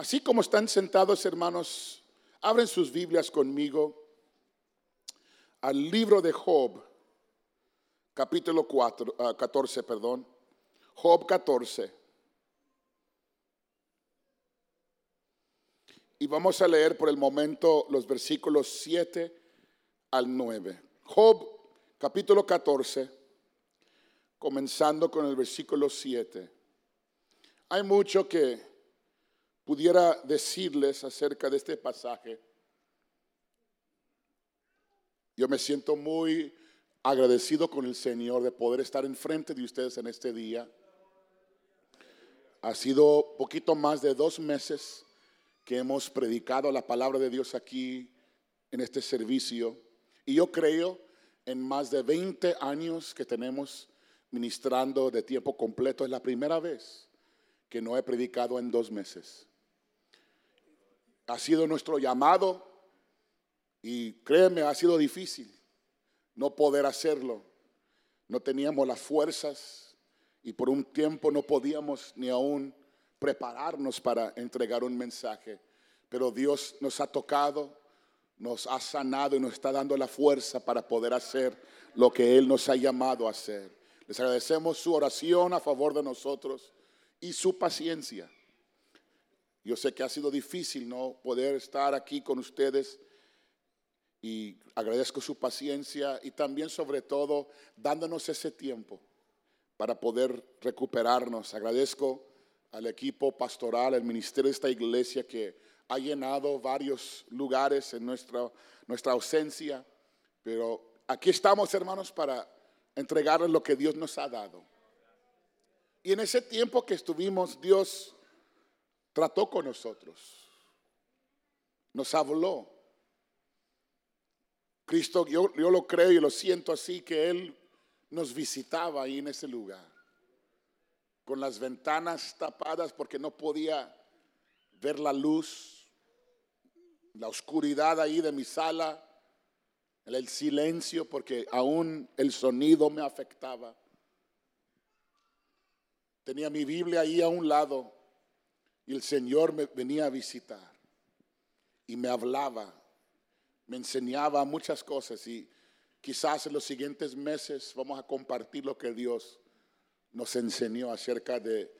Así como están sentados, hermanos, abren sus Biblias conmigo al libro de Job, capítulo 4, 14, ah, perdón. Job 14. Y vamos a leer por el momento los versículos 7 al 9. Job capítulo 14, comenzando con el versículo 7. Hay mucho que pudiera decirles acerca de este pasaje. Yo me siento muy agradecido con el Señor de poder estar enfrente de ustedes en este día. Ha sido poquito más de dos meses que hemos predicado la palabra de Dios aquí en este servicio. Y yo creo en más de 20 años que tenemos ministrando de tiempo completo. Es la primera vez que no he predicado en dos meses ha sido nuestro llamado y créeme, ha sido difícil no poder hacerlo. No teníamos las fuerzas y por un tiempo no podíamos ni aún prepararnos para entregar un mensaje. Pero Dios nos ha tocado, nos ha sanado y nos está dando la fuerza para poder hacer lo que Él nos ha llamado a hacer. Les agradecemos su oración a favor de nosotros y su paciencia. Yo sé que ha sido difícil no poder estar aquí con ustedes y agradezco su paciencia y también sobre todo dándonos ese tiempo para poder recuperarnos. Agradezco al equipo pastoral, al ministerio de esta iglesia que ha llenado varios lugares en nuestra, nuestra ausencia, pero aquí estamos hermanos para entregarles lo que Dios nos ha dado. Y en ese tiempo que estuvimos, Dios trató con nosotros, nos habló. Cristo, yo, yo lo creo y lo siento así, que Él nos visitaba ahí en ese lugar, con las ventanas tapadas porque no podía ver la luz, la oscuridad ahí de mi sala, el silencio porque aún el sonido me afectaba. Tenía mi Biblia ahí a un lado y el Señor me venía a visitar y me hablaba, me enseñaba muchas cosas y quizás en los siguientes meses vamos a compartir lo que Dios nos enseñó acerca de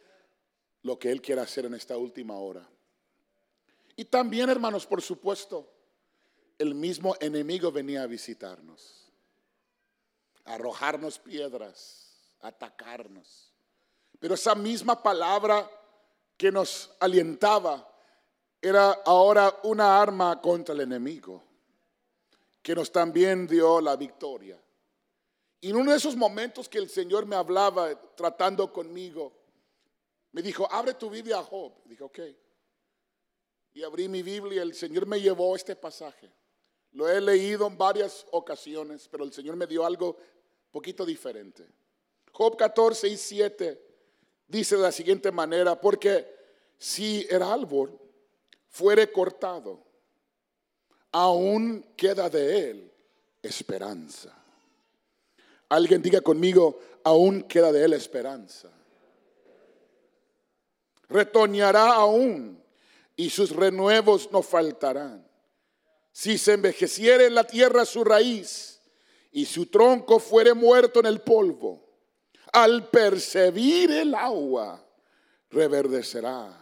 lo que Él quiere hacer en esta última hora. Y también, hermanos, por supuesto, el mismo enemigo venía a visitarnos, a arrojarnos piedras, atacarnos. Pero esa misma palabra que nos alientaba era ahora una arma contra el enemigo, que nos también dio la victoria. Y en uno de esos momentos que el Señor me hablaba tratando conmigo, me dijo, abre tu Biblia a Job. Dije, ok. Y abrí mi Biblia y el Señor me llevó este pasaje. Lo he leído en varias ocasiones, pero el Señor me dio algo poquito diferente. Job 14 y 7 dice de la siguiente manera, porque si el árbol fuere cortado, aún queda de él esperanza. Alguien diga conmigo, aún queda de él esperanza. Retoñará aún y sus renuevos no faltarán. Si se envejeciere en la tierra su raíz y su tronco fuere muerto en el polvo, al percibir el agua, reverdecerá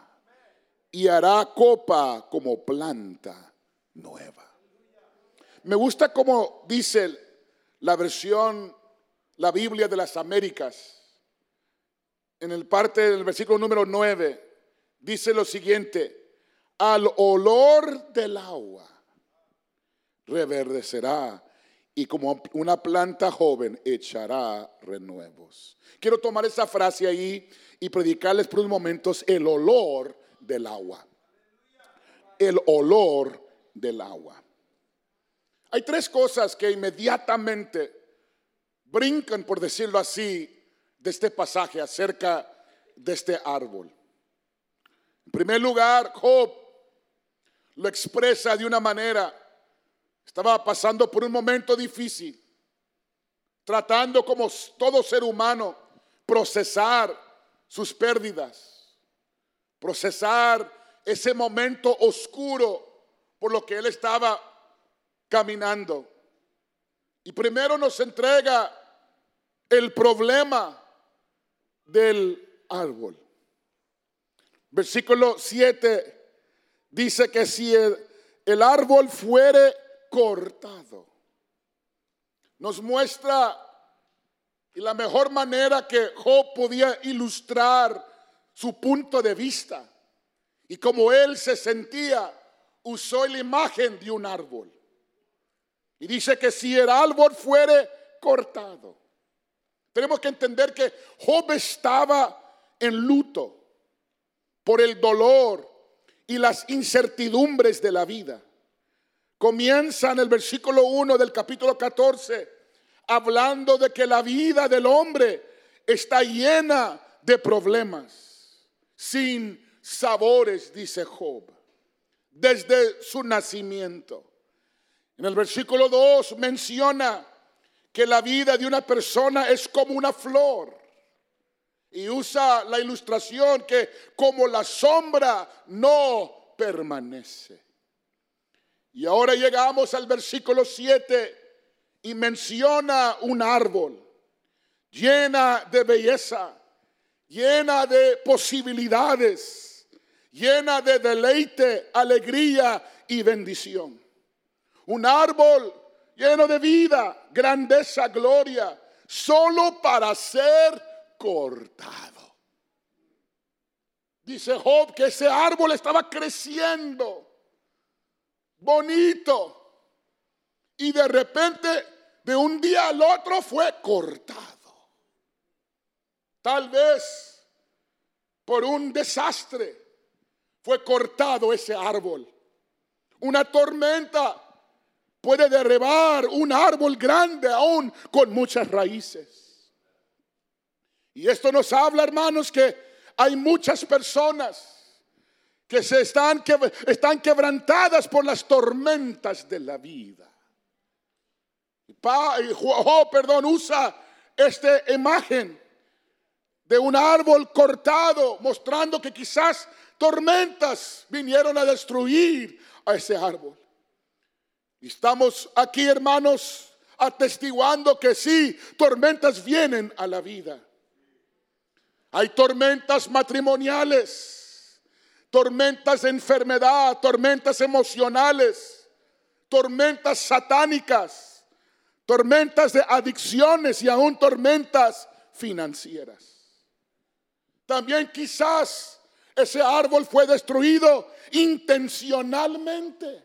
y hará copa como planta nueva. Me gusta como dice la versión, la Biblia de las Américas. En el parte del versículo número 9 dice lo siguiente, al olor del agua reverdecerá y como una planta joven echará renuevos. Quiero tomar esa frase ahí y predicarles por unos momentos el olor del agua. El olor del agua. Hay tres cosas que inmediatamente brincan, por decirlo así, de este pasaje acerca de este árbol. En primer lugar, Job lo expresa de una manera estaba pasando por un momento difícil, tratando como todo ser humano procesar sus pérdidas, procesar ese momento oscuro por lo que él estaba caminando. Y primero nos entrega el problema del árbol. Versículo 7 dice que si el, árbol fuere cortado, nos muestra y la mejor manera que Job podía ilustrar su punto de vista y como él se sentía, usó la imagen de un árbol. Y dice que si el árbol fuere cortado, tenemos que entender que Job estaba en luto por el dolor y las incertidumbres de la vida. Comienza en el versículo 1 del capítulo 14 hablando de que la vida del hombre está llena de problemas, sin sabores, dice Job, desde su nacimiento. En el versículo 2 menciona que la vida de una persona es como una flor. Y usa la ilustración que como la sombra no permanece. Y ahora llegamos al versículo 7 y menciona un árbol llena de belleza, llena de posibilidades, llena de deleite, alegría y bendición. Un árbol lleno de vida, grandeza, gloria, solo para ser cortado. Dice Job que ese árbol estaba creciendo, bonito, y de repente, de un día al otro, fue cortado. Tal vez por un desastre fue cortado ese árbol. Una tormenta puede derribar un árbol grande aún con muchas raíces. Y esto nos habla, hermanos, que hay muchas personas que se están, están quebrantadas por las tormentas de la vida. Y Job, perdón, usa esta imagen de un árbol cortado, mostrando que quizás tormentas vinieron a destruir a ese árbol. Estamos aquí, hermanos, atestiguando que sí, tormentas vienen a la vida. Hay tormentas matrimoniales, tormentas de enfermedad, tormentas emocionales, tormentas satánicas, tormentas de adicciones y aún tormentas financieras. También quizás ese árbol fue destruido intencionalmente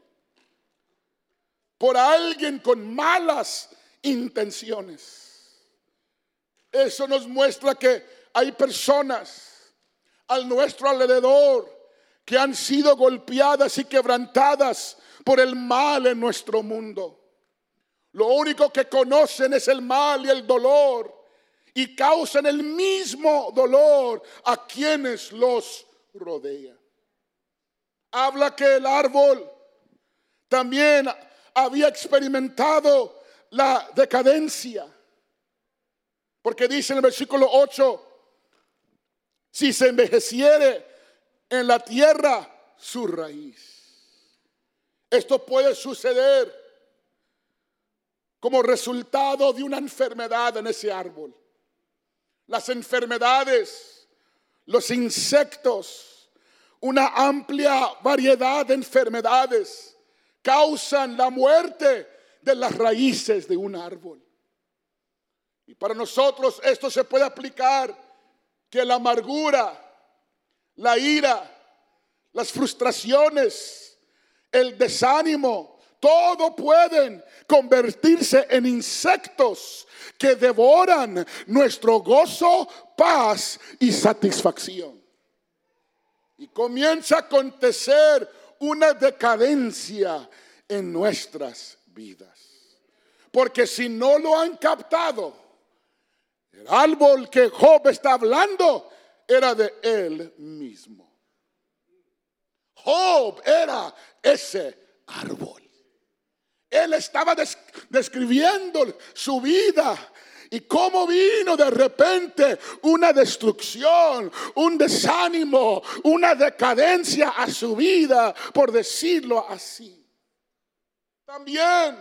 por alguien con malas intenciones. Eso nos muestra que hay personas al nuestro alrededor que han sido golpeadas y quebrantadas por el mal en nuestro mundo. Lo único que conocen es el mal y el dolor y causan el mismo dolor a quienes los rodean. Habla que el árbol también había experimentado la decadencia. Porque dice en el versículo 8, si se envejeciere en la tierra su raíz. Esto puede suceder como resultado de una enfermedad en ese árbol. Las enfermedades, los insectos, una amplia variedad de enfermedades causan la muerte de las raíces de un árbol. Y para nosotros esto se puede aplicar que la amargura, la ira, las frustraciones, el desánimo, todo pueden convertirse en insectos que devoran nuestro gozo, paz y satisfacción. Y comienza a acontecer una decadencia en nuestras vidas. Porque si no lo han captado, el árbol que Job está hablando era de él mismo. Job era ese árbol. Él estaba describiendo su vida Y cómo vino de repente una destrucción, un desánimo, una decadencia a su vida, por decirlo así. También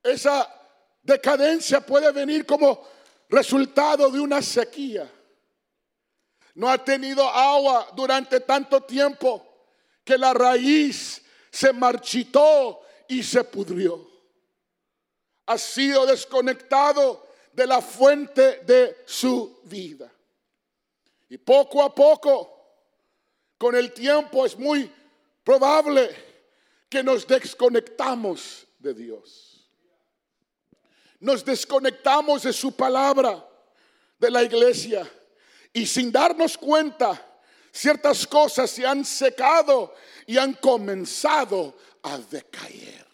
esa decadencia puede venir como resultado de una sequía. No ha tenido agua durante tanto tiempo que la raíz se marchitó y se pudrió. Ha sido desconectado de la fuente de su vida. Y poco a poco, con el tiempo, es muy probable que nos desconectamos de Dios. Nos desconectamos de su palabra, de la iglesia, y sin darnos cuenta, ciertas cosas se han secado y han comenzado a decaer.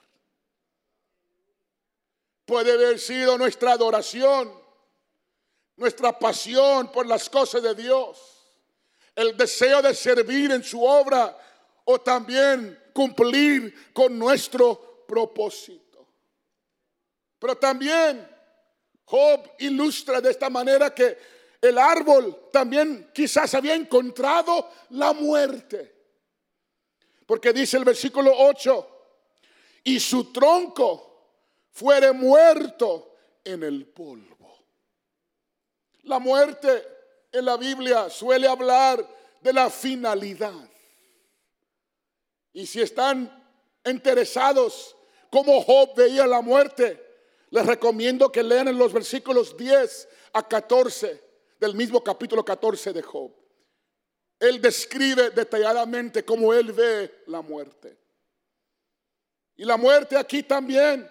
Puede haber sido nuestra adoración, nuestra pasión por las cosas de Dios, el deseo de servir en su obra o también cumplir con nuestro propósito. Pero también Job ilustra de esta manera que el árbol también quizás había encontrado la muerte. Porque dice el versículo 8, y su tronco fuere muerto en el polvo. La muerte en la Biblia suele hablar de la finalidad. Y si están interesados cómo Job veía la muerte, les recomiendo que lean en los versículos 10 a 14 del mismo capítulo 14 de Job. Él describe detalladamente cómo él ve la muerte. Y la muerte aquí también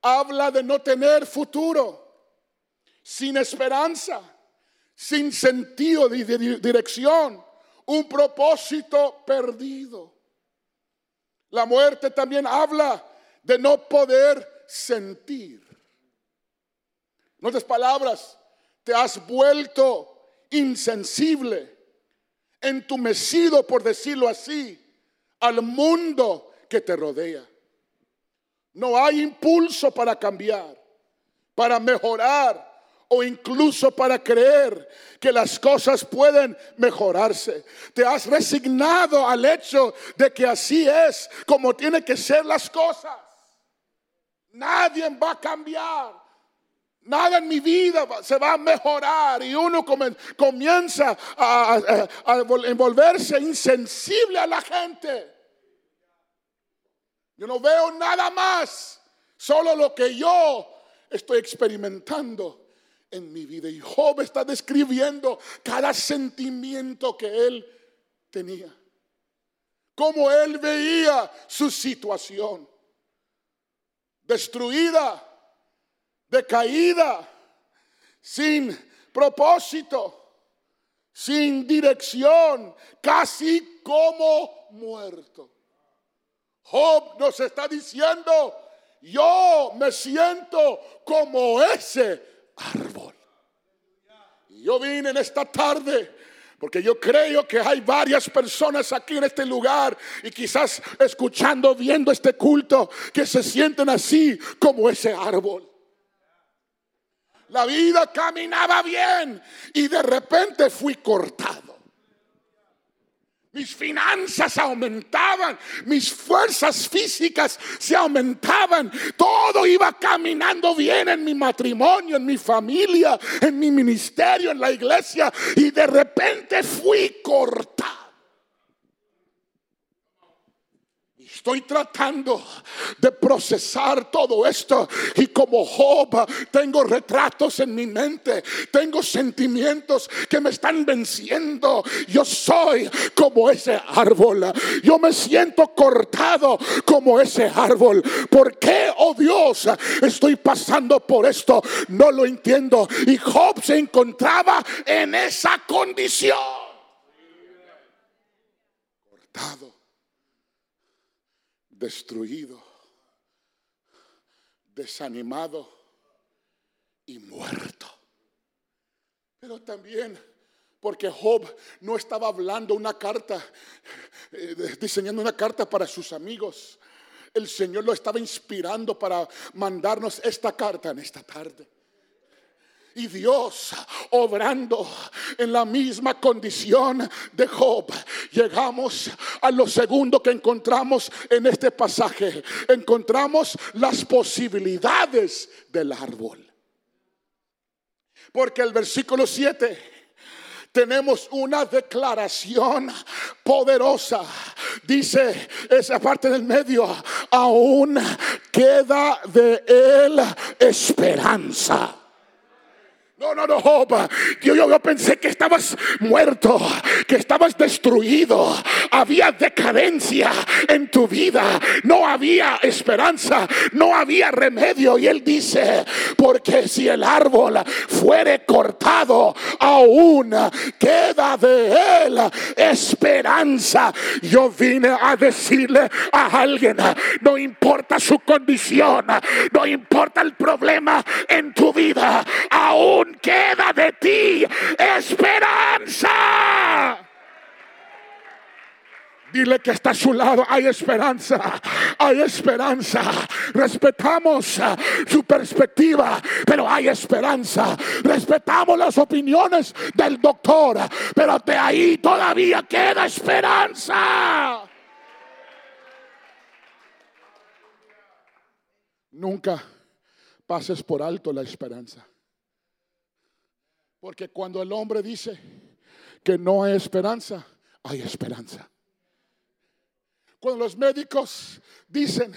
habla de no tener futuro, sin esperanza, sin sentido de dirección, un propósito perdido. La muerte también habla de no poder sentir. En otras palabras, te has vuelto insensible, entumecido, por decirlo así, al mundo que te rodea. No hay impulso para cambiar, para mejorar o incluso para creer que las cosas pueden mejorarse. Te has resignado al hecho de que así es como tienen que ser las cosas. Nadie va a cambiar. Nada en mi vida se va a mejorar y uno comienza a, a, envolverse insensible a la gente. Yo no veo nada más, solo lo que yo estoy experimentando en mi vida. Y Job está describiendo cada sentimiento que él tenía. Cómo él veía su situación. Destruida decaída, sin propósito, sin dirección, casi como muerto. Job nos está diciendo, yo me siento como ese árbol. Yo vine en esta tarde porque yo creo que hay varias personas aquí en este lugar y quizás escuchando, viendo este culto, que se sienten así como ese árbol. La vida caminaba bien y de repente fui cortado. Mis finanzas aumentaban, mis fuerzas físicas se aumentaban, todo iba caminando bien en mi matrimonio, en mi familia, en mi ministerio, en la iglesia y de repente fui cortado. Estoy tratando de procesar todo esto y como Job tengo retratos en mi mente, tengo sentimientos que me están venciendo. Yo soy como ese árbol. Yo me siento cortado como ese árbol. ¿Por qué, oh Dios, estoy pasando por esto? No lo entiendo. Y Job se encontraba en esa condición. Cortado destruido, desanimado y muerto. Pero también porque Job no estaba hablando una carta, eh, diseñando una carta para sus amigos. El Señor lo estaba inspirando para mandarnos esta carta en esta tarde. Y Dios obrando en la misma condición de Job. Llegamos a lo segundo que encontramos en este pasaje. Encontramos las posibilidades del árbol. Porque el versículo 7 tenemos una declaración poderosa. Dice esa parte del medio, aún queda de él esperanza. No, no, no, Job. Yo, yo, pensé que estabas muerto, que estabas destruido. Había decadencia en tu vida. No había esperanza, no había remedio. Y él dice, porque si el árbol fuere cortado, aún queda de él esperanza. Yo vine a decirle a alguien, no importa su condición, no importa el problema en tu vida, aún queda de ti esperanza. Dile que está a su lado. Hay esperanza. Hay esperanza. Respetamos uh, su perspectiva, pero hay esperanza. Respetamos las opiniones del doctor, pero de ahí todavía queda esperanza. Nunca pases por alto la esperanza. Porque cuando el hombre dice que no hay esperanza, hay esperanza. Cuando los médicos dicen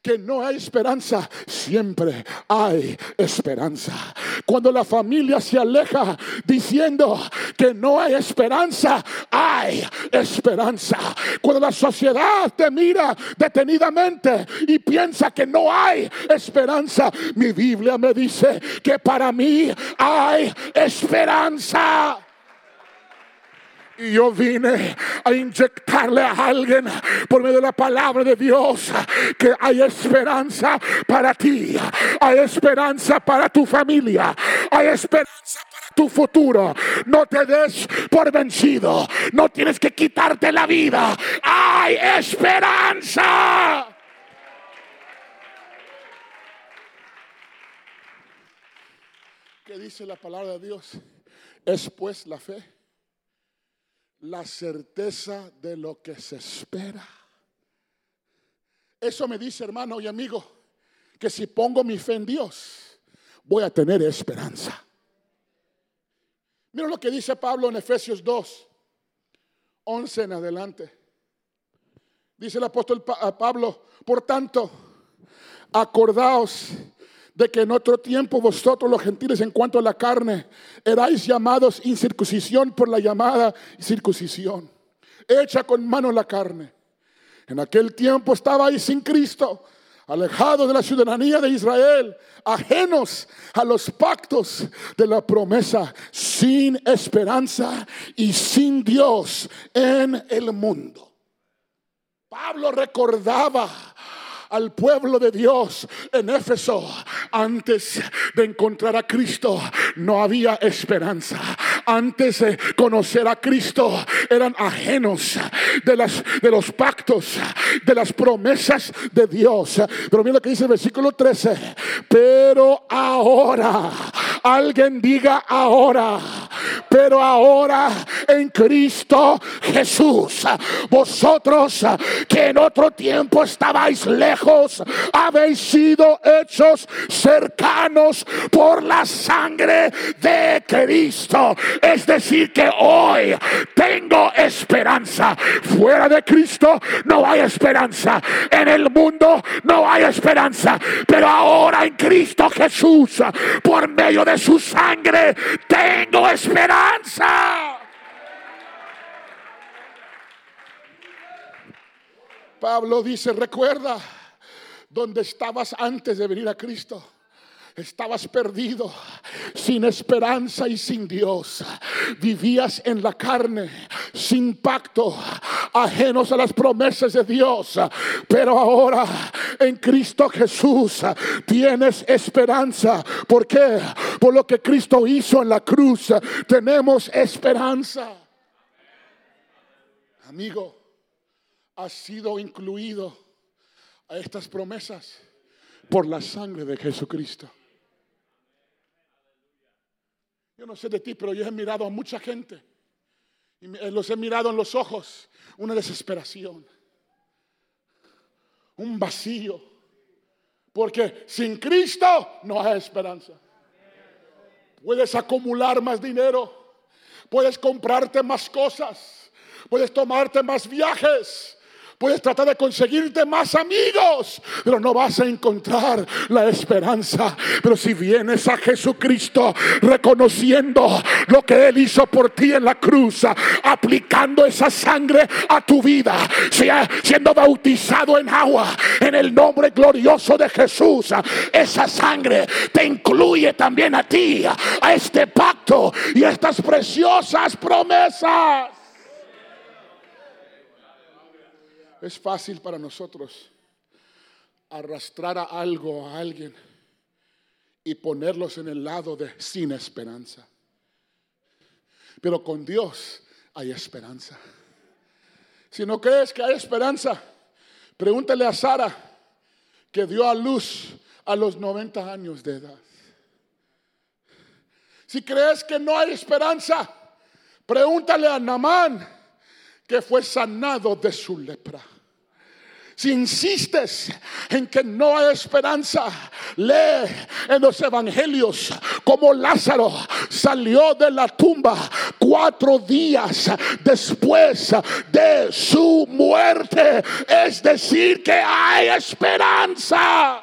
que no hay esperanza, siempre hay esperanza. Cuando la familia se aleja diciendo que no hay esperanza, hay esperanza. Cuando la sociedad te mira detenidamente y piensa que no hay esperanza, mi Biblia me dice que para mí hay esperanza. Y yo vine a inyectarle a alguien por medio de la palabra de Dios que hay esperanza para ti, hay esperanza para tu familia, hay esperanza para tu futuro. No te des por vencido, no tienes que quitarte la vida, hay esperanza. ¿Qué dice la palabra de Dios? Es pues la fe la certeza de lo que se espera. Eso me dice, hermano y amigo, que si pongo mi fe en Dios, voy a tener esperanza. Mira lo que dice Pablo en Efesios 2, 11 en adelante. Dice el apóstol Pablo, por tanto, acordaos de que en otro tiempo vosotros los gentiles en cuanto a la carne erais llamados incircuncisión por la llamada circuncisión, hecha con mano la carne. En aquel tiempo estabais sin Cristo, alejados de la ciudadanía de Israel, ajenos a los pactos de la promesa, sin esperanza y sin Dios en el mundo. Pablo recordaba al pueblo de Dios en Éfeso, antes de encontrar a Cristo, no había esperanza. Antes de conocer a Cristo, eran ajenos de, las, de los pactos, de las promesas de Dios. Pero mira lo que dice el versículo 13. Pero ahora, alguien diga ahora, pero ahora en Cristo Jesús, vosotros que en otro tiempo estabais lejos, habéis sido hechos cercanos por la sangre de Cristo. Es decir, que hoy tengo esperanza. Fuera de Cristo no hay esperanza. En el mundo no hay esperanza. Pero ahora en Cristo Jesús, por medio de su sangre, tengo esperanza. Pablo dice, recuerda donde estabas antes de venir a Cristo. Estabas perdido, sin esperanza y sin Dios. Vivías en la carne, sin pacto, ajenos a las promesas de Dios. Pero ahora en Cristo Jesús tienes esperanza. ¿Por qué? Por lo que Cristo hizo en la cruz. Tenemos esperanza. Amigo, has sido incluido a estas promesas por la sangre de Jesucristo. Yo no sé de ti, pero yo he mirado a mucha gente. Y los he mirado en los ojos, una desesperación, un vacío, porque sin Cristo no hay esperanza. Puedes acumular más dinero, puedes comprarte más cosas, puedes tomarte más viajes, Puedes tratar de conseguirte más amigos, pero no vas a encontrar la esperanza. Pero si vienes a Jesucristo reconociendo lo que Él hizo por ti en la cruz, aplicando esa sangre a tu vida, siendo bautizado en agua, en el nombre glorioso de Jesús, esa sangre te incluye también a ti, a este pacto y a estas preciosas promesas. Es fácil para nosotros arrastrar a algo, a alguien, y ponerlos en el lado de sin esperanza. Pero con Dios hay esperanza. Si no crees que hay esperanza, pregúntale a Sara que dio a luz a los 90 años de edad. Si crees que no hay esperanza, pregúntale a Namán que fue sanado de su lepra. Si insistes en que no hay esperanza, lee en los evangelios como Lázaro salió de la tumba cuatro días después de su muerte. Es decir, que hay esperanza.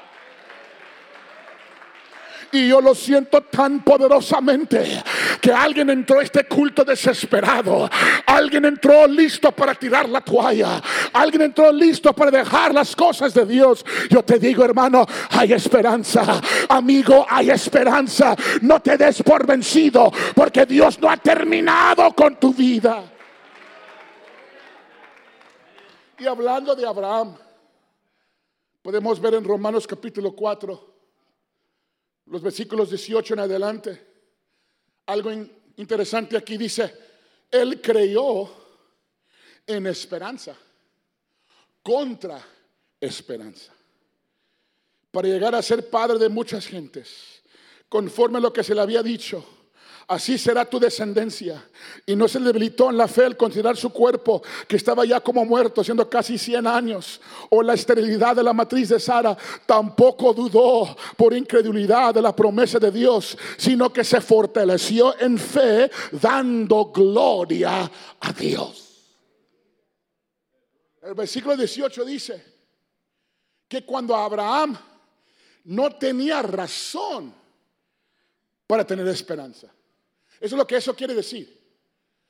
Y yo lo siento tan poderosamente que alguien entró a este culto desesperado. Alguien entró listo para tirar la toalla. Alguien entró listo para dejar las cosas de Dios. Yo te digo, hermano, hay esperanza. Amigo, hay esperanza. No te des por vencido porque Dios no ha terminado con tu vida. Y hablando de Abraham, podemos ver en Romanos capítulo 4 los versículos 18 en adelante. Algo interesante aquí dice, él creyó en esperanza, contra esperanza, para llegar a ser padre de muchas gentes, conforme a lo que se le había dicho así será tu descendencia. Y no se debilitó en la fe al considerar su cuerpo, que estaba ya como muerto, siendo casi 100 años, o la esterilidad de la matriz de Sara, tampoco dudó por incredulidad de la promesa de Dios, sino que se fortaleció en fe, dando gloria a Dios. El versículo 18 dice que cuando Abraham no tenía razón para tener esperanza. Eso es lo que eso quiere decir.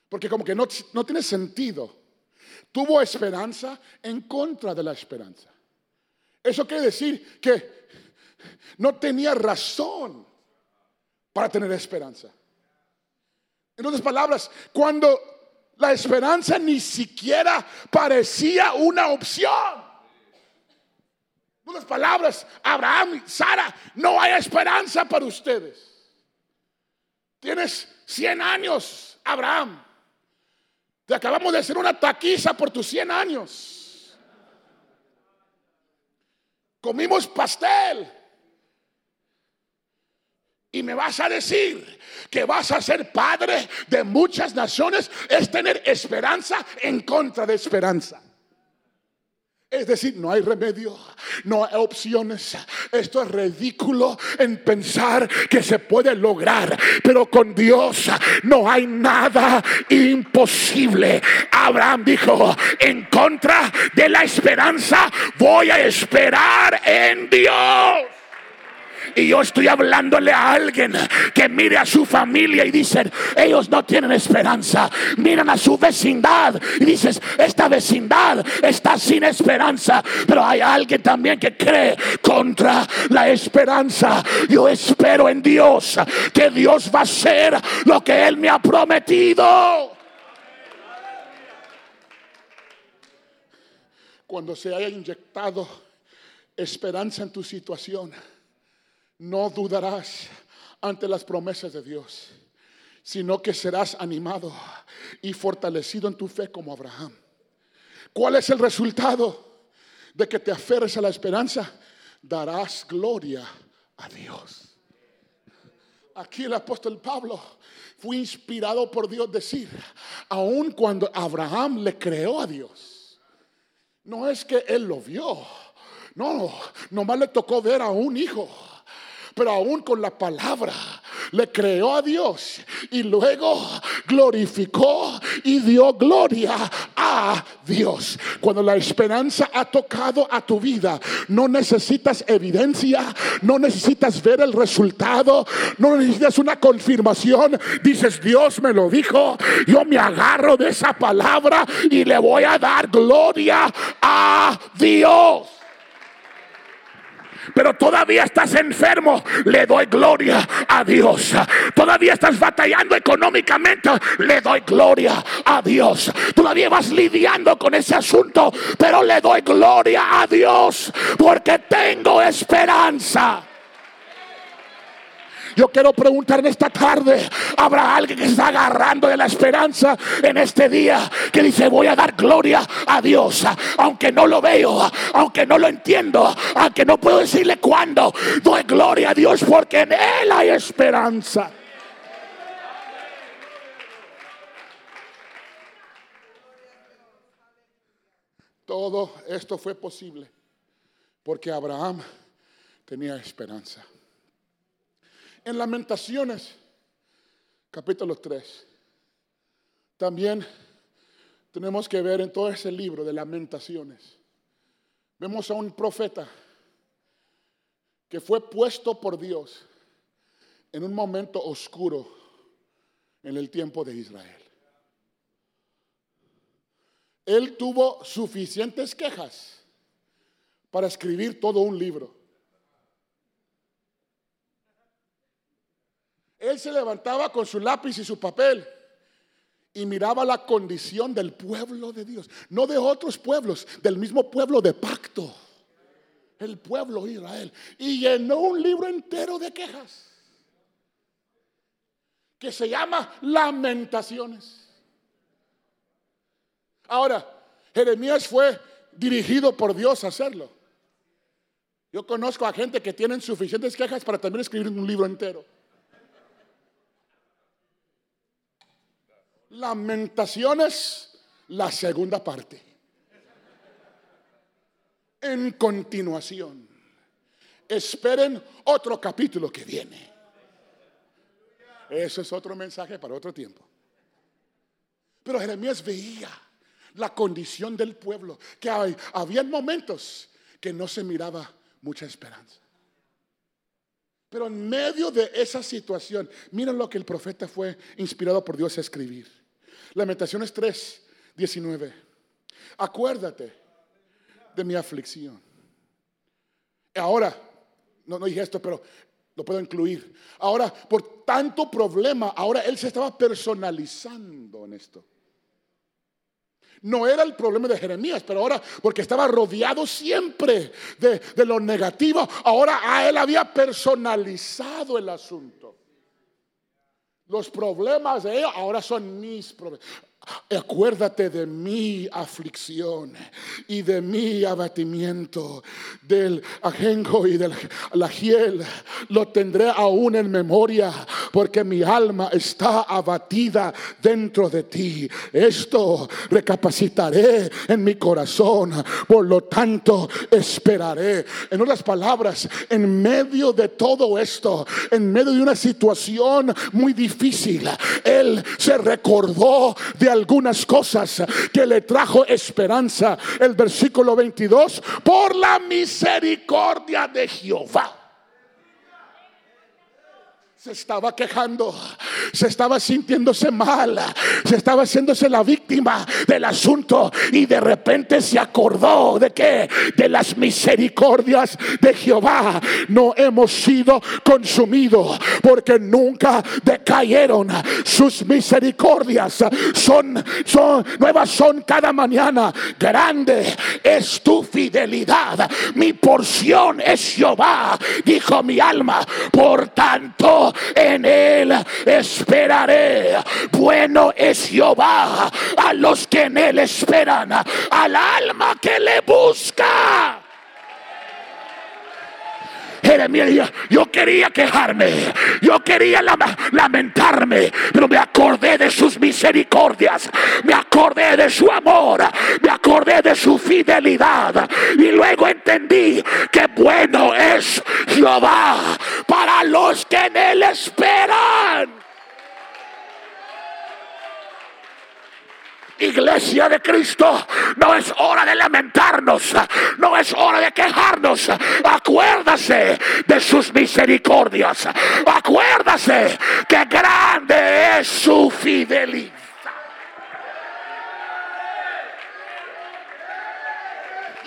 Porque como que no, no tiene sentido. Tuvo esperanza en contra de la esperanza. Eso quiere decir que no tenía razón para tener esperanza. En otras palabras, cuando la esperanza ni siquiera parecía una opción. En otras palabras, Abraham Sara, no hay esperanza para ustedes. Tienes 100 años, Abraham. Te acabamos de hacer una taquiza por tus 100 años. Comimos pastel. Y me vas a decir que vas a ser padre de muchas naciones. Es tener esperanza en contra de esperanza. Es decir, no hay remedio, no hay opciones. Esto es ridículo en pensar que se puede lograr, pero con Dios no hay nada imposible. Abraham dijo, en contra de la esperanza, voy a esperar en Dios. Y yo estoy hablándole a alguien que mire a su familia y dicen, ellos no tienen esperanza. Miran a su vecindad y dices, esta vecindad está sin esperanza. Pero hay alguien también que cree contra la esperanza. Yo espero en Dios que Dios va a hacer lo que Él me ha prometido. Cuando se haya inyectado esperanza en tu situación no dudarás ante las promesas de Dios, sino que serás animado y fortalecido en tu fe como Abraham. ¿Cuál es el resultado de que te aferres a la esperanza? Darás gloria a Dios. Aquí el apóstol Pablo fue inspirado por Dios decir, aun cuando Abraham le creó a Dios, no es que él lo vio, no, nomás le tocó ver a un hijo pero aún con la palabra le creó a Dios y luego glorificó y dio gloria a Dios. Cuando la esperanza ha tocado a tu vida, no necesitas evidencia, no necesitas ver el resultado, no necesitas una confirmación. Dices, Dios me lo dijo, yo me agarro de esa palabra y le voy a dar gloria a Dios pero todavía estás enfermo, le doy gloria a Dios. Todavía estás batallando económicamente, le doy gloria a Dios. Todavía vas lidiando con ese asunto, pero le doy gloria a Dios porque tengo esperanza. Yo quiero preguntar en esta tarde, ¿habrá alguien que está agarrando de la esperanza en este día que dice voy a dar gloria a Dios, aunque no lo veo, aunque no lo entiendo, aunque no puedo decirle cuándo, doy gloria a Dios porque en Él hay esperanza. Todo esto fue posible porque Abraham tenía esperanza. En Lamentaciones, capítulo 3, también tenemos que ver en todo ese libro de Lamentaciones, vemos a un profeta que fue puesto por Dios en un momento oscuro en el tiempo de Israel. Él tuvo suficientes quejas para escribir todo un libro. Él se levantaba con su lápiz y su papel y miraba la condición del pueblo de Dios, no de otros pueblos, del mismo pueblo de pacto, el pueblo Israel, y llenó un libro entero de quejas que se llama Lamentaciones. Ahora, Jeremías fue dirigido por Dios a hacerlo. Yo conozco a gente que tienen suficientes quejas para también escribir un libro entero. Lamentaciones, la segunda parte. En continuación, esperen otro capítulo que viene. Eso es otro mensaje para otro tiempo. Pero Jeremías veía la condición del pueblo, que había momentos que no se miraba mucha esperanza. Pero en medio de esa situación, miren lo que el profeta fue inspirado por Dios a escribir. Lamentaciones 3, 19. Acuérdate de mi aflicción. Ahora, no, no dije esto, pero lo puedo incluir. Ahora, por tanto problema, ahora él se estaba personalizando en esto. No era el problema de Jeremías, pero ahora, porque estaba rodeado siempre de, de lo negativo, ahora a él había personalizado el asunto. Los problemas de ellos ahora son mis problemas. Acuérdate de mi aflicción y de mi abatimiento, del ajenjo y del la hiel. Lo tendré aún en memoria, porque mi alma está abatida dentro de ti. Esto recapacitaré en mi corazón, por lo tanto esperaré. En otras palabras, en medio de todo esto, en medio de una situación muy difícil, Él se recordó de algunas cosas que le trajo esperanza. El versículo 22, por la misericordia de Jehová se estaba quejando, se estaba sintiéndose mal, se estaba haciéndose la víctima del asunto y de repente se acordó de que de las misericordias de Jehová. No hemos sido consumidos porque nunca decayeron. Sus misericordias son son nuevas son cada mañana. Grande es tu fidelidad. Mi porción es Jehová dijo mi alma. Por tanto en él esperaré. Bueno es Jehová a los que en él esperan, al alma que le busca. Jeremías, yo quería quejarme, yo quería lamentarme, pero me acordé de sus misericordias, me acordé de su amor, me acordé de su fidelidad y luego entendí que bueno es Jehová para los que en él esperan. Iglesia de Cristo, no es hora de lamentarnos, no es hora de quejarnos. Acuérdase de sus misericordias. Acuérdase que grande es su fidelidad.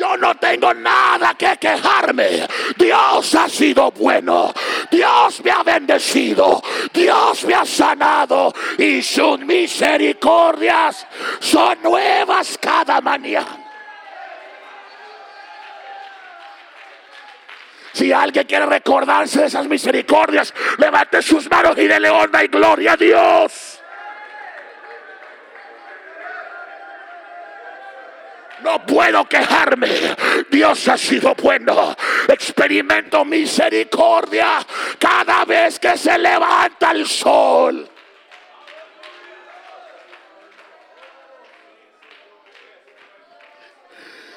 Yo no tengo nada que quejarme. Dios ha sido bueno. Dios me ha bendecido. Dios me ha sanado. Y sus misericordias son nuevas cada mañana. Si alguien quiere recordarse de esas misericordias, levante sus manos y dele honra y gloria a Dios. No puedo quejarme. Dios ha sido bueno. Experimento misericordia cada vez que se levanta el sol.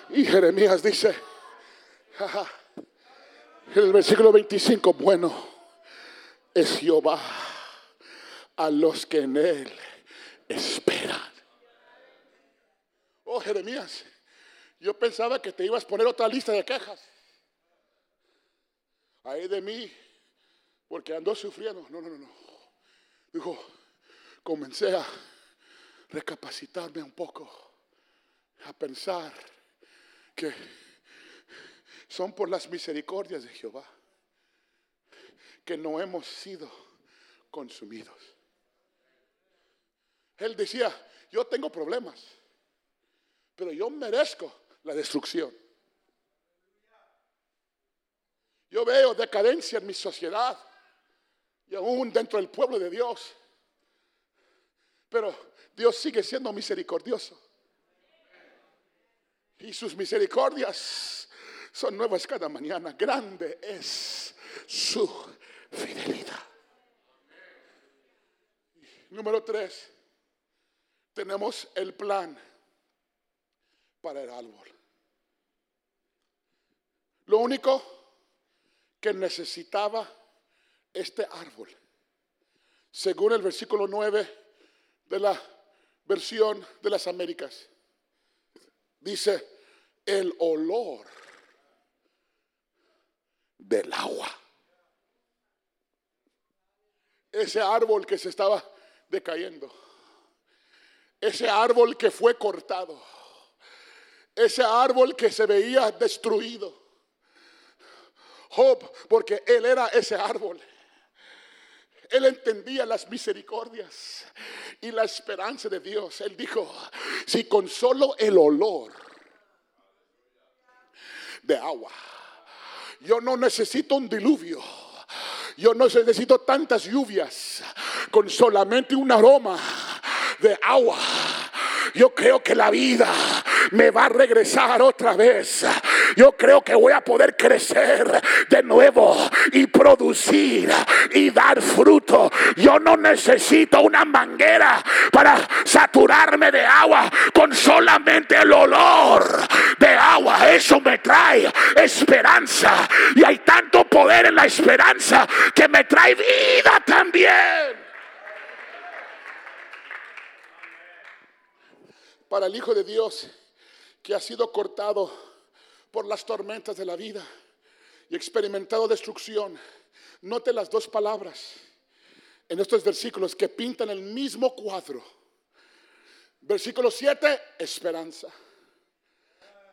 Y Jeremías dice, en el versículo 25, bueno, es Jehová a los que en él esperan. Oh, Jeremías, yo pensaba que te ibas a poner otra lista de quejas. Ahí de mí, porque ando sufriendo. No, no, no, no. Dijo, comencé a recapacitarme un poco, a pensar que son por las misericordias de Jehová que no hemos sido consumidos. Él decía, yo tengo problemas, pero yo merezco la destrucción. Yo veo decadencia en mi sociedad y aún dentro del pueblo de Dios. Pero Dios sigue siendo misericordioso. Y sus misericordias son nuevas cada mañana. Grande es su fidelidad. Número tres, tenemos el plan para el árbol. Lo único que necesitaba este árbol, según el versículo 9 de la versión de las Américas, dice el olor del agua. Ese árbol que se estaba decayendo, ese árbol que fue cortado ese árbol que se veía destruido. Job, porque él era ese árbol. Él entendía las misericordias y la esperanza de Dios. Él dijo, si con solo el olor de agua, yo no necesito un diluvio. Yo no necesito tantas lluvias con solamente un aroma de agua. Yo creo que la vida me va a regresar otra vez. Yo creo que voy a poder crecer de nuevo y producir y dar fruto. Yo no necesito una manguera para saturarme de agua con solamente el olor de agua. Eso me trae esperanza. Y hay tanto poder en la esperanza que me trae vida también. Para el Hijo de Dios que ha sido cortado por las tormentas de la vida y experimentado destrucción. Note las dos palabras en estos versículos que pintan el mismo cuadro. Versículo 7, esperanza.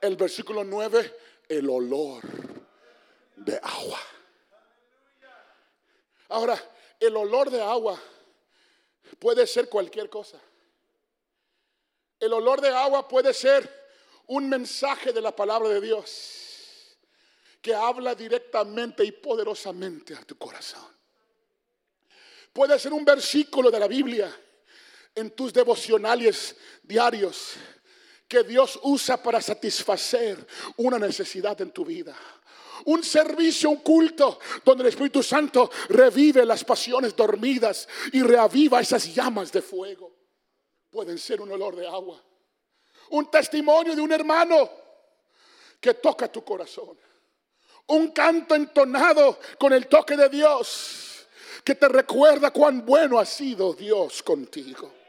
El versículo 9, el olor de agua. Ahora, el olor de agua puede ser cualquier cosa. El olor de agua puede ser un mensaje de la palabra de Dios que habla directamente y poderosamente a tu corazón. Puede ser un versículo de la Biblia en tus devocionales diarios que Dios usa para satisfacer una necesidad en tu vida. Un servicio, un culto donde el Espíritu Santo revive las pasiones dormidas y reaviva esas llamas de fuego. Pueden ser un olor de agua. Un testimonio de un hermano que toca tu corazón. Un canto entonado con el toque de Dios que te recuerda cuán bueno ha sido Dios contigo.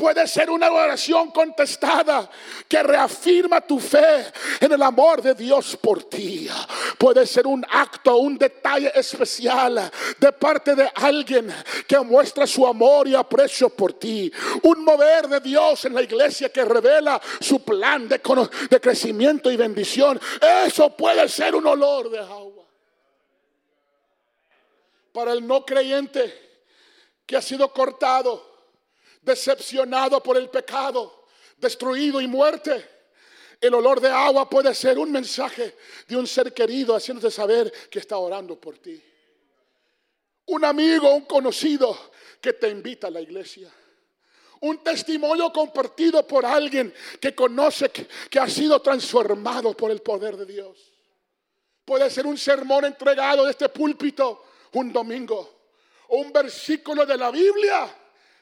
Puede ser una oración contestada que reafirma tu fe en el amor de Dios por ti. Puede ser un acto, un detalle especial de parte de alguien que muestra su amor y aprecio por ti. Un mover de Dios en la iglesia que revela su plan de, de crecimiento y bendición. Eso puede ser un olor de agua. Para el no creyente que ha sido cortado decepcionado por el pecado, destruido y muerte. El olor de agua puede ser un mensaje de un ser querido haciéndote saber que está orando por ti. Un amigo, un conocido que te invita a la iglesia. Un testimonio compartido por alguien que conoce que, ha sido transformado por el poder de Dios. Puede ser un sermón entregado de este púlpito un domingo. O un versículo de la Biblia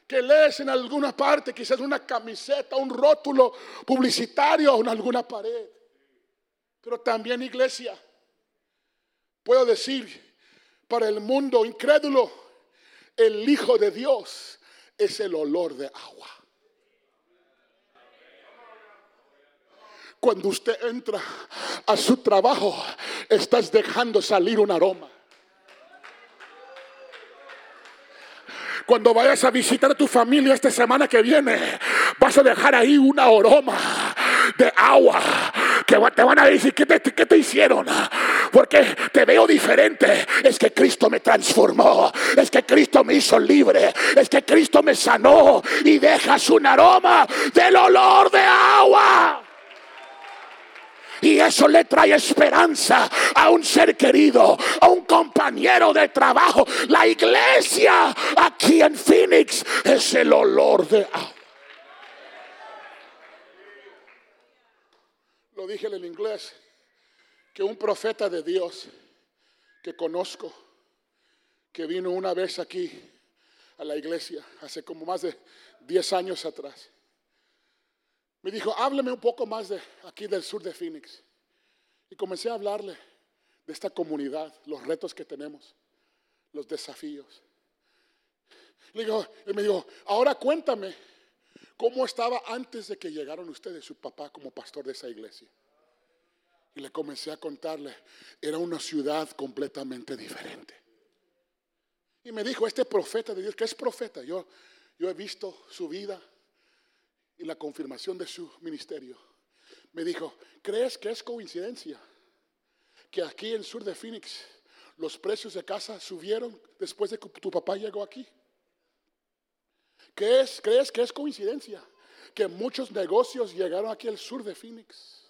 que lees en alguna parte, quizás una camiseta, un rótulo publicitario en alguna pared. Pero también iglesia, puedo decir, para el mundo incrédulo, el Hijo de Dios es el olor de agua. Cuando usted entra a su trabajo, estás dejando salir un aroma. Cuando vayas a visitar a tu familia esta semana que viene, vas a dejar ahí una aroma de agua que te van a decir, ¿qué te, qué te hicieron? Porque te veo diferente. Es que Cristo me transformó. Es que Cristo me hizo libre. Es que Cristo me sanó. Y dejas un aroma del olor de agua. Eso le trae esperanza a un ser querido, a un compañero de trabajo. La iglesia aquí en Phoenix es el olor de agua. Lo dije en inglés, que un profeta de Dios que conozco, que vino una vez aquí a la iglesia, hace como más de 10 años atrás, me dijo, hábleme un poco más de aquí del sur de Phoenix. Y comencé a hablarle de esta comunidad, los retos que tenemos, los desafíos. Le digo, él me dijo, ahora cuéntame cómo estaba antes de que llegaron ustedes, su papá como pastor de esa iglesia. Y le comencé a contarle, era una ciudad completamente diferente. Y me dijo, este profeta de Dios, que es profeta, yo, yo he visto su vida, y la confirmación de su ministerio, me dijo, ¿crees que es coincidencia que aquí en sur de Phoenix los precios de casa subieron después de que tu papá llegó aquí? ¿Crees, ¿Crees que es coincidencia que muchos negocios llegaron aquí al sur de Phoenix,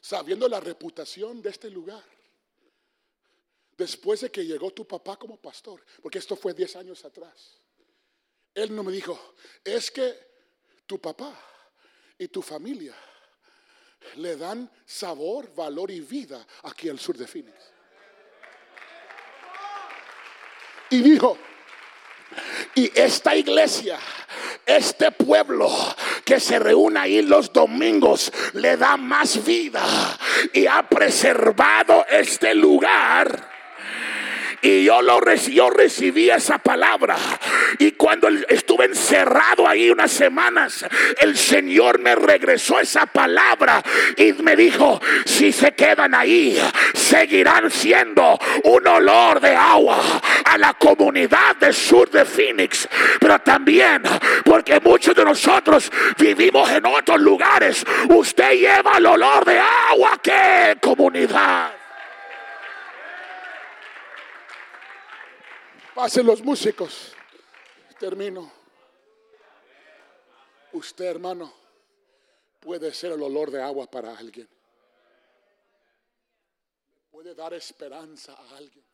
sabiendo la reputación de este lugar? Después de que llegó tu papá como pastor, porque esto fue 10 años atrás. Él no me dijo, es que tu papá y tu familia le dan sabor, valor y vida aquí al sur de Phoenix. Y dijo, y esta iglesia, este pueblo que se reúne ahí los domingos, le da más vida y ha preservado este lugar y yo, lo, yo recibí esa palabra. Y cuando estuve encerrado ahí unas semanas, el Señor me regresó esa palabra y me dijo, si se quedan ahí, seguirán siendo un olor de agua a la comunidad del sur de Phoenix. Pero también porque muchos de nosotros vivimos en otros lugares. Usted lleva el olor de agua. que comunidad! Pasen los músicos. Termino. Usted, hermano, puede ser el olor de agua para alguien. Puede dar esperanza a alguien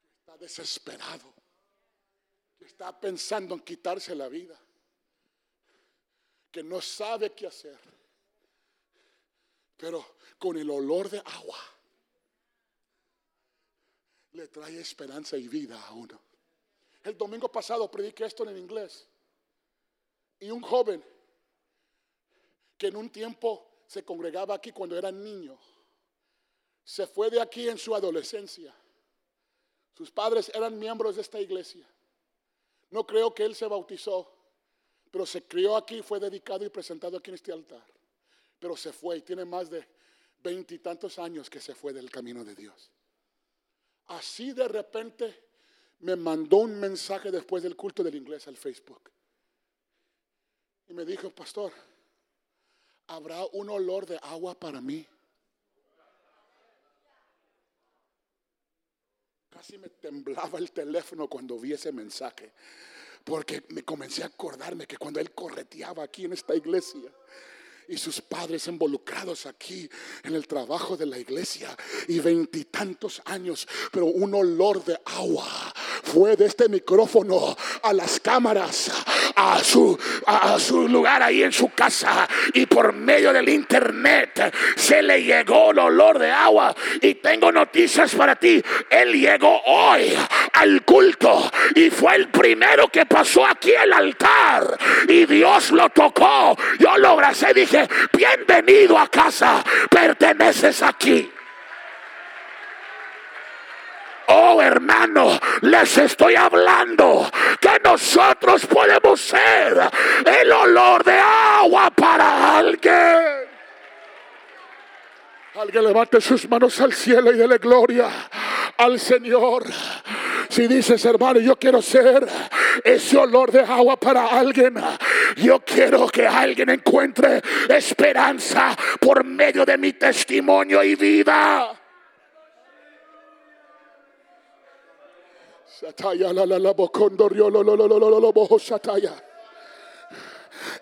que está desesperado, que está pensando en quitarse la vida, que no sabe qué hacer. Pero con el olor de agua le trae esperanza y vida a uno. El domingo pasado prediqué esto en inglés. Y un joven que en un tiempo se congregaba aquí cuando era niño, se fue de aquí en su adolescencia. Sus padres eran miembros de esta iglesia. No creo que él se bautizó, pero se crió aquí, fue dedicado y presentado aquí en este altar. Pero se fue y tiene más de veintitantos años que se fue del camino de Dios. Así de repente me mandó un mensaje después del culto del inglés al Facebook. Y me dijo, pastor, ¿habrá un olor de agua para mí? Casi me temblaba el teléfono cuando vi ese mensaje, porque me comencé a acordarme que cuando él correteaba aquí en esta iglesia, y sus padres involucrados aquí en el trabajo de la iglesia y veintitantos años, pero un olor de agua fue de este micrófono a las cámaras, a su, a su lugar ahí en su casa y por medio del internet se le llegó el olor de agua y tengo noticias para ti. Él llegó hoy al culto y fue el primero que pasó aquí al altar y Dios lo tocó. Yo lo abracé dije, bienvenido a casa, perteneces aquí. Oh hermano, les estoy hablando que nosotros podemos ser el olor de agua para alguien. Alguien levante sus manos al cielo y dele gloria al Señor. Si dices, hermano, yo quiero ser ese olor de agua para alguien, yo quiero que alguien encuentre esperanza por medio de mi testimonio y vida.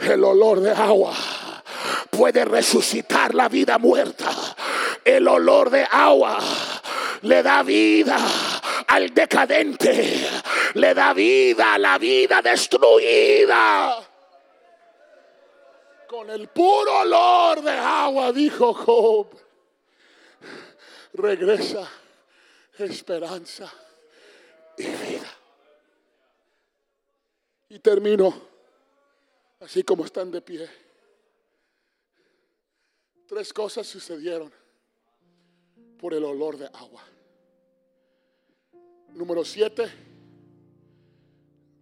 El olor de agua puede resucitar la vida muerta. El olor de agua le da vida al decadente, le da vida a la vida destruida. Con el puro olor de agua, dijo Job, regresa esperanza y vida. Y termino así como están de pie. Tres cosas sucedieron por el olor de agua. Número 7,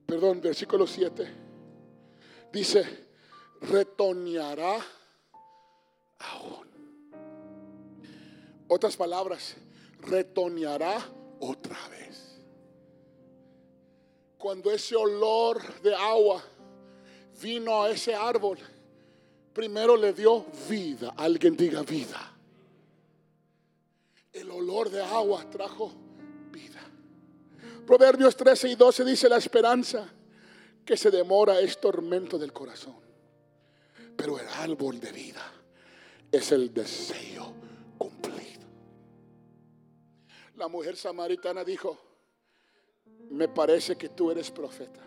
perdón, versículo 7, dice, retoñará aún. Otras palabras, retoñará otra vez. Cuando ese olor de agua vino a ese árbol, primero le dio vida. Alguien diga vida. El olor de agua trajo Proverbios 13 y 12 dice la esperanza que se demora es tormento del corazón. Pero el árbol de vida es el deseo cumplido. La mujer samaritana dijo, me parece que tú eres profeta.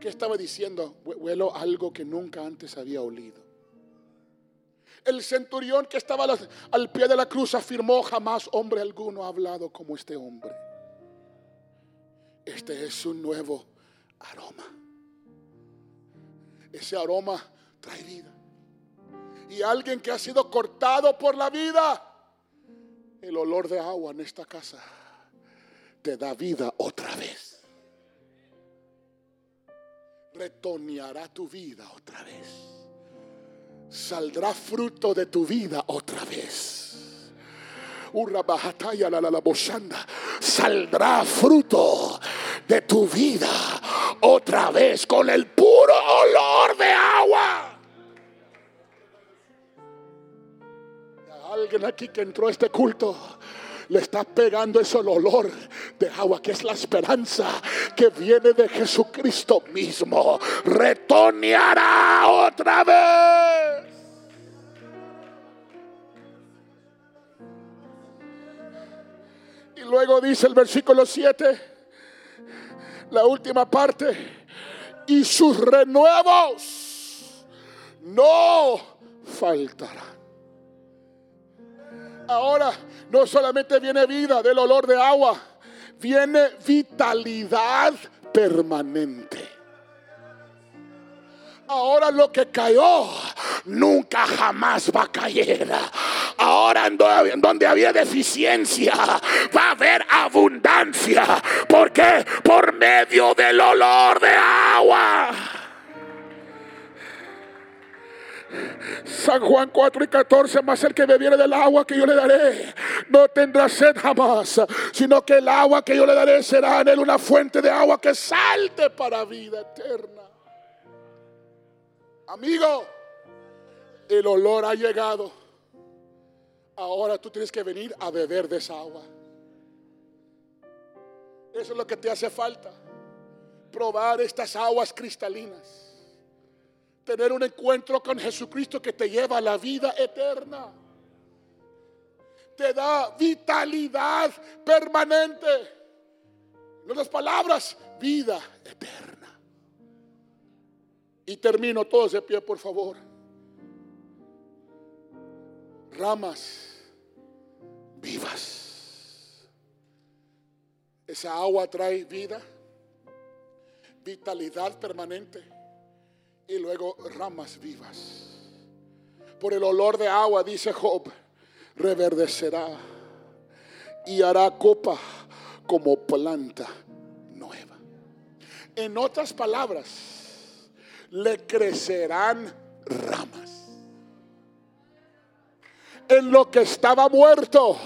¿Qué estaba diciendo? Huelo algo que nunca antes había olido. El centurión que estaba al pie de la cruz afirmó, jamás hombre alguno ha hablado como este hombre. Este es un nuevo aroma. Ese aroma trae vida. Y alguien que ha sido cortado por la vida, el olor de agua en esta casa te da vida otra vez. Retoneará tu vida otra vez. Saldrá fruto de tu vida otra vez saldrá fruto de tu vida otra vez con el puro olor de agua. Alguien aquí que entró a este culto le está pegando ese olor de agua que es la esperanza que viene de Jesucristo mismo. Retoneará otra vez. luego dice el versículo 7, la última parte, y sus renuevos no faltarán. Ahora no solamente viene vida del olor de agua, viene vitalidad permanente. Ahora lo que cayó nunca jamás va a caer. Ahora en donde había deficiencia va a haber abundancia. ¿Por qué? Por medio del olor de agua. San Juan 4 y 14, más el que bebiere del agua que yo le daré, no tendrá sed jamás, sino que el agua que yo le daré será en él una fuente de agua que salte para vida eterna. Amigo, el olor ha llegado. Ahora tú tienes que venir a beber de esa agua. Eso es lo que te hace falta. Probar estas aguas cristalinas. Tener un encuentro con Jesucristo que te lleva a la vida eterna. Te da vitalidad permanente. En otras palabras, vida eterna. Y termino todos de pie, por favor. Ramas vivas. Esa agua trae vida, vitalidad permanente y luego ramas vivas. Por el olor de agua, dice Job, reverdecerá y hará copa como planta nueva. En otras palabras, le crecerán ramas. En lo que estaba muerto,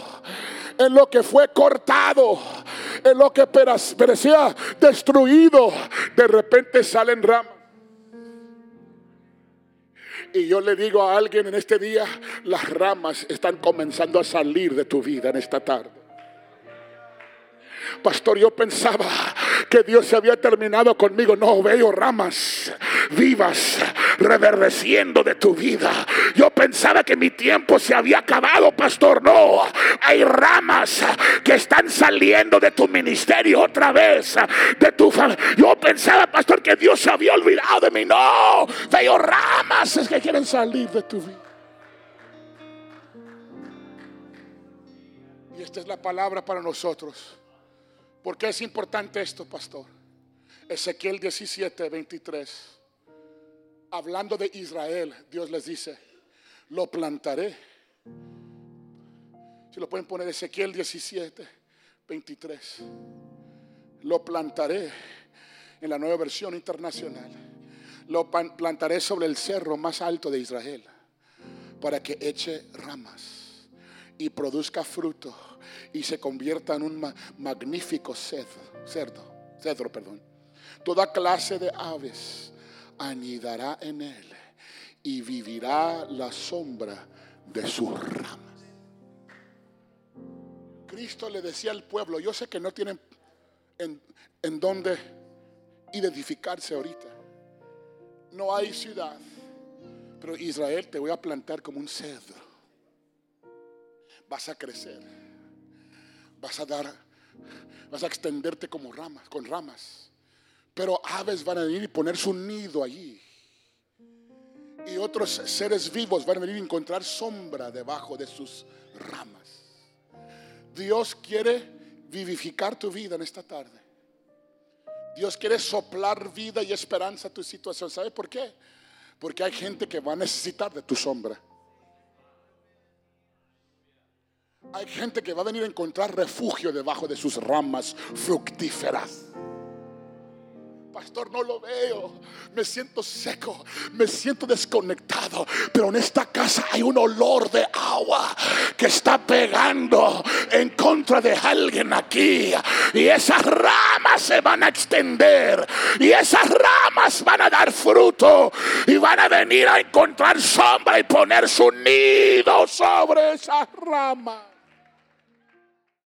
en lo que fue cortado, en lo que parecía destruido, de repente salen ramas. Y yo le digo a alguien en este día, las ramas están comenzando a salir de tu vida en esta tarde. Pastor, yo pensaba que Dios se había terminado conmigo. No, veo ramas vivas reverdeciendo de tu vida. Yo pensaba que mi tiempo se había acabado, pastor. No, hay ramas que están saliendo de tu ministerio otra vez, de tu. Yo pensaba, pastor, que Dios se había olvidado de mí. No, veo ramas que quieren salir de tu vida. Y esta es la palabra para nosotros. ¿Por qué es importante esto, pastor? Ezequiel 17, 23. Hablando de Israel, Dios les dice, lo plantaré. Si lo pueden poner Ezequiel 17, 23. Lo plantaré en la nueva versión internacional. Lo plantaré sobre el cerro más alto de Israel para que eche ramas y produzca fruto y se convierta en un magnífico cedro, cerdo, cedro, perdón. Toda clase de aves anidará en él y vivirá la sombra de sus ramas. Cristo le decía al pueblo, yo sé que no tienen en, en dónde identificarse ahorita. No hay ciudad, pero Israel te voy a plantar como un cedro. Vas a crecer vas a dar, vas a extenderte como ramas, con ramas. Pero aves van a venir y poner su nido allí. Y otros seres vivos van a venir a encontrar sombra debajo de sus ramas. Dios quiere vivificar tu vida en esta tarde. Dios quiere soplar vida y esperanza a tu situación. ¿Sabe por qué? Porque hay gente que va a necesitar de tu sombra. Hay gente que va a venir a encontrar refugio debajo de sus ramas fructíferas. Pastor, no lo veo. Me siento seco, me siento desconectado. Pero en esta casa hay un olor de agua que está pegando en contra de alguien aquí. Y esas ramas se van a extender. Y esas ramas van a dar fruto. Y van a venir a encontrar sombra y poner su nido sobre esas ramas.